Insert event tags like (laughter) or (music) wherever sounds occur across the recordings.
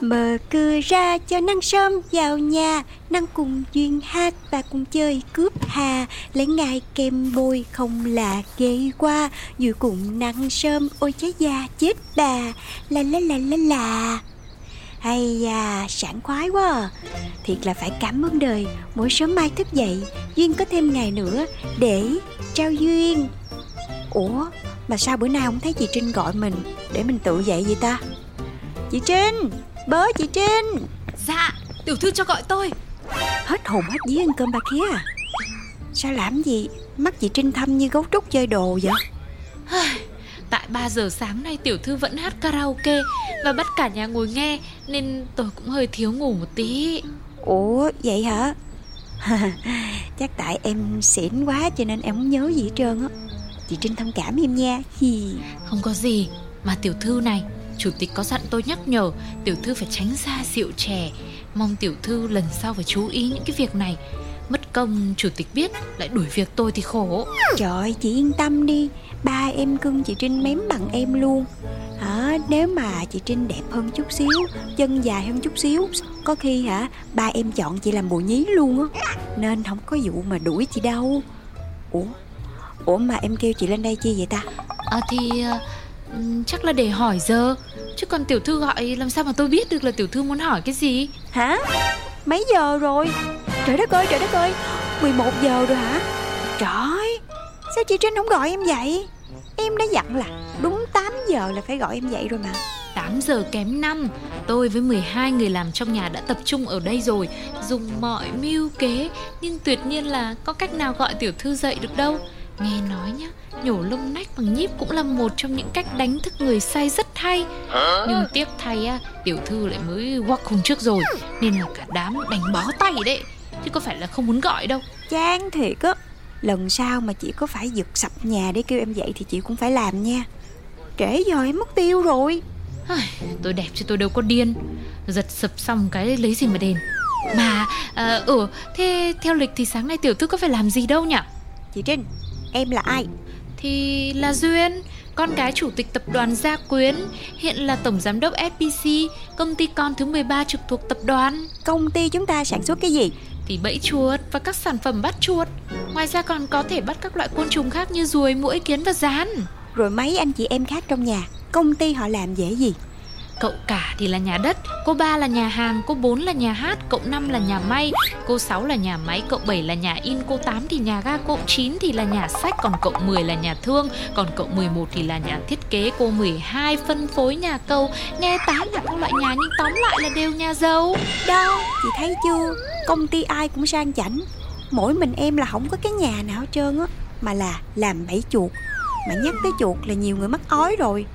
Mở cửa ra cho năng sớm vào nhà. Năng cùng duyên hát và cùng chơi cướp hà. Lấy ngài kem bôi không là ghê qua. Dù cùng năng sớm ôi trái da chết bà. La la la la la hay da, sảng khoái quá. À. Thiệt là phải cảm ơn đời. Mỗi sớm mai thức dậy Duyên có thêm ngày nữa Để trao duyên. Ủa mà sao bữa nay không thấy chị Trinh gọi mình Để mình tự dậy vậy ta? Chị Trinh! Bớ chị Trinh. Dạ tiểu thư cho gọi tôi. Hết hồn hết vía ăn cơm bà kia à. Sao làm gì? Mắt chị Trinh thâm như gấu trúc chơi đồ vậy? Tại 3 giờ sáng nay tiểu thư vẫn hát karaoke Và bắt cả nhà ngồi nghe Nên tôi cũng hơi thiếu ngủ một tí. Ủa vậy hả? (laughs) Chắc tại em xỉn quá cho nên em không nhớ gì hết trơn á. Chị Trinh thông cảm em nha. Không có gì Mà tiểu thư này Chủ tịch có dặn tôi nhắc nhở Tiểu thư phải tránh xa rượu chè. Mong tiểu thư lần sau phải chú ý những cái việc này. Mất công chủ tịch biết Lại đuổi việc tôi thì khổ. Trời ơi, chị yên tâm đi. Ba em cưng chị Trinh mém bằng em luôn. Hả? Nếu mà chị Trinh đẹp hơn chút xíu chân dài hơn chút xíu có khi hả ba em chọn chị làm bồ nhí luôn á. Nên không có vụ mà đuổi chị đâu. Ủa? Ủa mà em kêu chị lên đây chi vậy ta? À, thì uh, chắc là để hỏi giờ. Chứ còn tiểu thư gọi làm sao mà tôi biết được là tiểu thư muốn hỏi cái gì? Hả? Mấy giờ rồi? Trời đất ơi trời đất ơi. 11 giờ rồi hả? Trời sao chị Trinh không gọi em vậy? Em đã dặn là đúng 8 giờ là phải gọi em dậy rồi mà. 8 giờ kém 5 Tôi với 12 người làm trong nhà đã tập trung ở đây rồi Dùng mọi mưu kế. Nhưng tuyệt nhiên là có cách nào gọi tiểu thư dậy được đâu Nghe nói nhá Nhổ lông nách bằng nhíp cũng là một trong những cách đánh thức người say rất hay. Nhưng tiếc thay á Tiểu thư lại mới quắc hôm trước rồi Nên là cả đám đánh bó tay đấy. Chứ có phải là không muốn gọi đâu. Chán thiệt á Lần sau mà chị có phải giật sập nhà để kêu em dậy thì chị cũng phải làm nha. Trễ giờ em mất tiêu rồi. Tôi đẹp chứ tôi đâu có điên. Giật sập xong cái lấy gì mà đền. Mà, à, ừ, thế theo lịch thì sáng nay tiểu thư có phải làm gì đâu nhỉ? Chị Trinh, em là ai? Thì là Duyên con gái chủ tịch tập đoàn Gia Quyến, hiện là tổng giám đốc FPC, công ty con thứ 13 trực thuộc tập đoàn. Công ty chúng ta sản xuất cái gì? thì bẫy chuột và các sản phẩm bắt chuột. Ngoài ra còn có thể bắt các loại côn trùng khác như ruồi, muỗi, kiến và rán. Rồi mấy anh chị em khác trong nhà, công ty họ làm dễ gì? Cậu cả thì là nhà đất, cô ba là nhà hàng, cô bốn là nhà hát, cậu năm là nhà may, cô sáu là nhà máy, cậu bảy là nhà in, cô tám thì nhà ga, cậu chín thì là nhà sách, còn cậu mười là nhà thương, còn cậu mười một thì là nhà thiết kế, cô mười hai phân phối nhà cầu. Nghe tám là các loại nhà nhưng tóm lại là đều nhà giàu. Đâu, chị thấy chưa? Công ty ai cũng sang chảnh, mỗi mình em là không có cái nhà nào hết trơn á, mà là làm bẫy chuột. Mà nhắc tới chuột là nhiều người mắc ói rồi.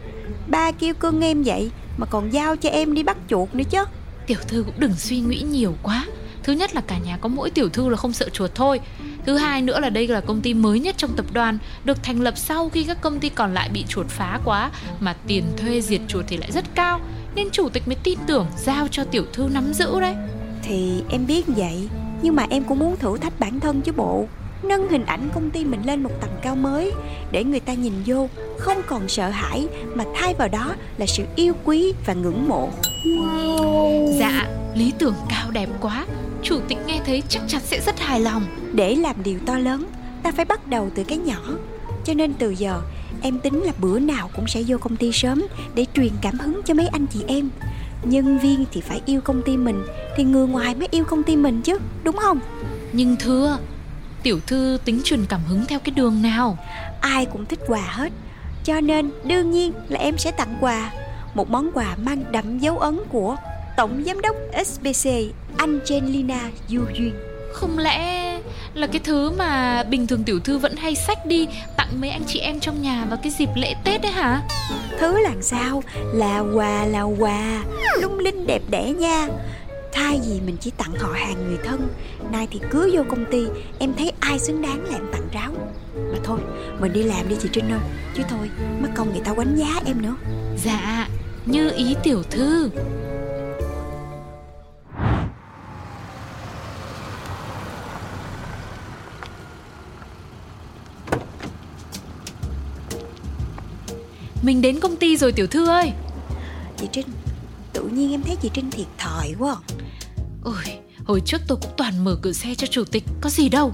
Ba kêu cưng em vậy mà còn giao cho em đi bắt chuột nữa chứ. Tiểu thư cũng đừng suy nghĩ nhiều quá. Thứ nhất là cả nhà có mỗi tiểu thư là không sợ chuột thôi. Thứ hai nữa là đây là công ty mới nhất trong tập đoàn Được thành lập sau khi các công ty còn lại bị chuột phá quá. Mà tiền thuê diệt chuột thì lại rất cao Nên chủ tịch mới tin tưởng giao cho tiểu thư nắm giữ đấy. Thì em biết vậy Nhưng mà em cũng muốn thử thách bản thân chứ bộ nâng hình ảnh công ty mình lên một tầm cao mới để người ta nhìn vô không còn sợ hãi mà thay vào đó là sự yêu quý và ngưỡng mộ. Wow. dạ lý tưởng cao đẹp quá. Chủ tịch nghe thấy chắc chắn sẽ rất hài lòng. Để làm điều to lớn ta phải bắt đầu từ cái nhỏ. Cho nên từ giờ em tính là bữa nào cũng sẽ vô công ty sớm để truyền cảm hứng cho mấy anh chị em. Nhân viên thì phải yêu công ty mình thì người ngoài mới yêu công ty mình chứ đúng không? Nhưng thưa Tiểu thư tính truyền cảm hứng theo cái đường nào? Ai cũng thích quà hết Cho nên đương nhiên là em sẽ tặng quà. Một món quà mang đậm dấu ấn của Tổng Giám đốc SBC Angelina Du Duyên. Không lẽ là cái thứ mà bình thường tiểu thư vẫn hay sách đi Tặng mấy anh chị em trong nhà vào cái dịp lễ Tết đấy hả? Thứ làm sao? Là quà là quà. Lung linh đẹp đẽ nha Thay vì mình chỉ tặng họ hàng người thân Nay thì cứ vô công ty Em thấy ai xứng đáng là em tặng ráo. Mà thôi mình đi làm đi chị Trinh ơi Chứ thôi mất công người ta quánh giá em nữa. Dạ như ý tiểu thư. Mình đến công ty rồi tiểu thư ơi. Chị Trinh Tự nhiên em thấy chị Trinh thiệt thòi quá Ôi, hồi trước tôi cũng toàn mở cửa xe cho chủ tịch Có gì đâu.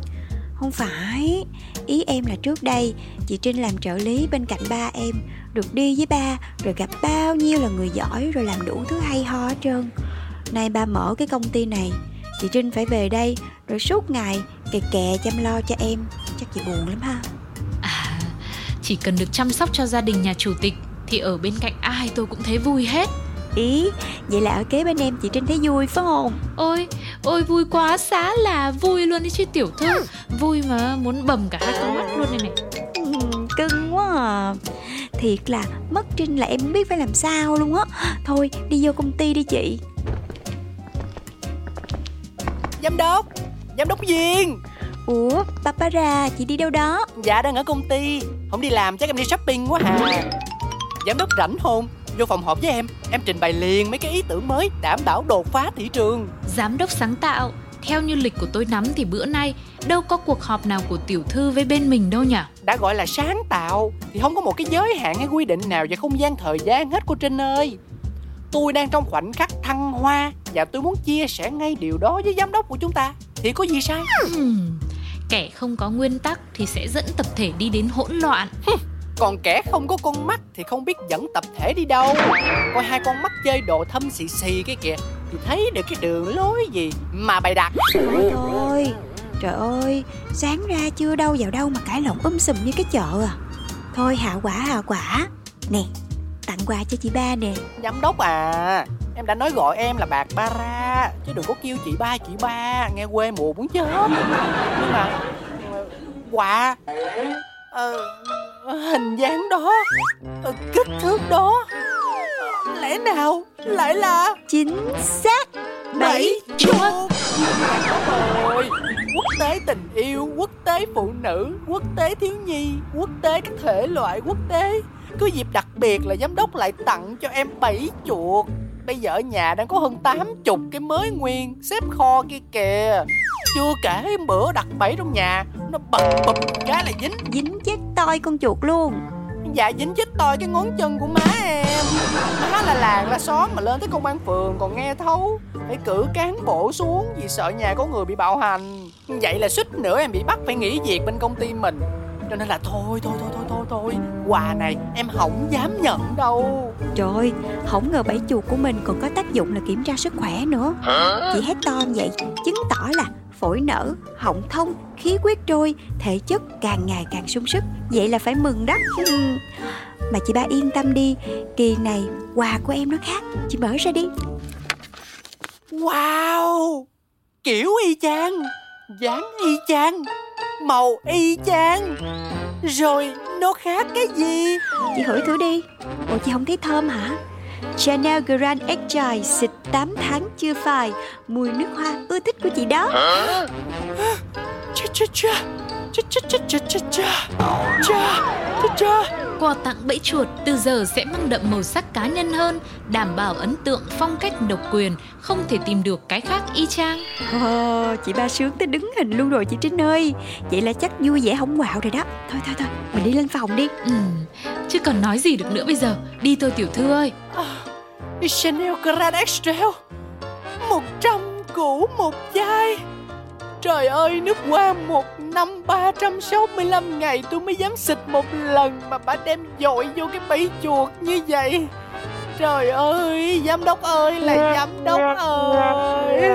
Không phải Ý em là trước đây Chị Trinh làm trợ lý bên cạnh ba em Được đi với ba Rồi gặp bao nhiêu là người giỏi Rồi làm đủ thứ hay ho hết trơn. Nay ba mở cái công ty này Chị Trinh phải về đây Rồi suốt ngày kè kè chăm lo cho em. Chắc chị buồn lắm ha. À, chỉ cần được chăm sóc cho gia đình nhà chủ tịch Thì ở bên cạnh ai tôi cũng thấy vui hết Ý, vậy là ở kế bên em chị Trinh thấy vui phải không? Ôi, ôi vui quá xá là vui luôn đi chứ tiểu thư. Vui mà muốn bầm cả hai con mắt luôn đây này Ừ, cưng quá à. Thiệt là mất Trinh là em không biết phải làm sao luôn á. Thôi đi vô công ty đi chị. Giám đốc Giám đốc Duyên. Ủa, Papara, chị đi đâu đó? Dạ đang ở công ty. Không đi làm chắc em đi shopping quá hà. Giám đốc rảnh không Vô phòng họp với em Em trình bày liền mấy cái ý tưởng mới Đảm bảo đột phá thị trường. Giám đốc sáng tạo Theo như lịch của tôi nắm thì bữa nay Đâu có cuộc họp nào của tiểu thư với bên mình đâu nhỉ? Đã gọi là sáng tạo Thì không có một cái giới hạn hay quy định nào Về không gian thời gian hết cô Trinh ơi. Tôi đang trong khoảnh khắc thăng hoa Và tôi muốn chia sẻ ngay điều đó với giám đốc của chúng ta. Thì có gì sai Kẻ không có nguyên tắc thì sẽ dẫn tập thể đi đến hỗn loạn Còn kẻ không có con mắt thì không biết dẫn tập thể đi đâu. Coi hai con mắt chơi đồ thâm xì xì cái kìa Thì thấy được cái đường lối gì mà bày đặt. Thôi thôi, trời ơi, sáng ra chưa đâu vào đâu mà cãi lộn um sùm như cái chợ à. Thôi hạ quả hạ quả. Nè, tặng quà cho chị ba nè. Giám đốc à Em đã nói gọi em là bạc ba ra Chứ đừng có kêu chị ba chị ba Nghe quê mùa muốn chết. Nhưng mà Quà ờ, Hình dáng đó ờ, Kích thước đó Lẽ nào lại là Chính xác. Bảy chuột. rồi Quốc tế tình yêu Quốc tế phụ nữ Quốc tế thiếu nhi Quốc tế các thể loại quốc tế. Cứ dịp đặc biệt là giám đốc lại tặng cho em bảy chuột Bây giờ ở nhà đang có hơn 80 cái mới nguyên Xếp kho kia kìa. Chưa kể bữa đặt bẫy trong nhà Nó bập bập cái là dính. Dính chết toi con chuột luôn. Dạ dính chết toi cái ngón chân của má em. Má là làng là xóm mà lên tới công an phường còn nghe thấu. Phải cử cán bộ xuống vì sợ nhà có người bị bạo hành. Vậy là suýt nữa em bị bắt phải nghỉ việc bên công ty mình Cho nên là thôi thôi thôi thôi thôi thôi. Quà này em không dám nhận đâu. Trời ơi, không ngờ bảy chuột của mình còn có tác dụng là kiểm tra sức khỏe nữa. Chị hét to như vậy chứng tỏ là phổi nở, họng thông, khí huyết trôi, thể chất càng ngày càng sung sức. Vậy là phải mừng đó. Ừm. Mà chị ba yên tâm đi, kỳ này quà của em nó khác. Chị mở ra đi. Wow! Kiểu y chang dáng y chang Màu y chang. Rồi nó khác cái gì? Chị hửi thử đi. Ủa chị không thấy thơm hả? Chanel Grand Exile xịt 8 tháng chưa phai. Mùi nước hoa ưa thích của chị đó. Chà chà chà Chà chà chà chà chà chà Chà chà chà Quà tặng bẫy chuột từ giờ sẽ mang đậm màu sắc cá nhân hơn, đảm bảo ấn tượng phong cách độc quyền, không thể tìm được cái khác y chang. Ồ, chị ba sướng tới đứng hình luôn rồi chị Trinh ơi Vậy là chắc vui vẻ không quạo rồi đó Thôi thôi thôi, mình đi lên phòng đi Ừ, chứ còn nói gì được nữa bây giờ. Đi thôi tiểu thư ơi. Chanel Grand Một trăm củ một chai Trời ơi, nước qua một năm 365 ngày tôi mới dám xịt một lần mà bà đem dội vô cái bẫy chuột như vậy. Trời ơi, giám đốc ơi là giám đốc ơi.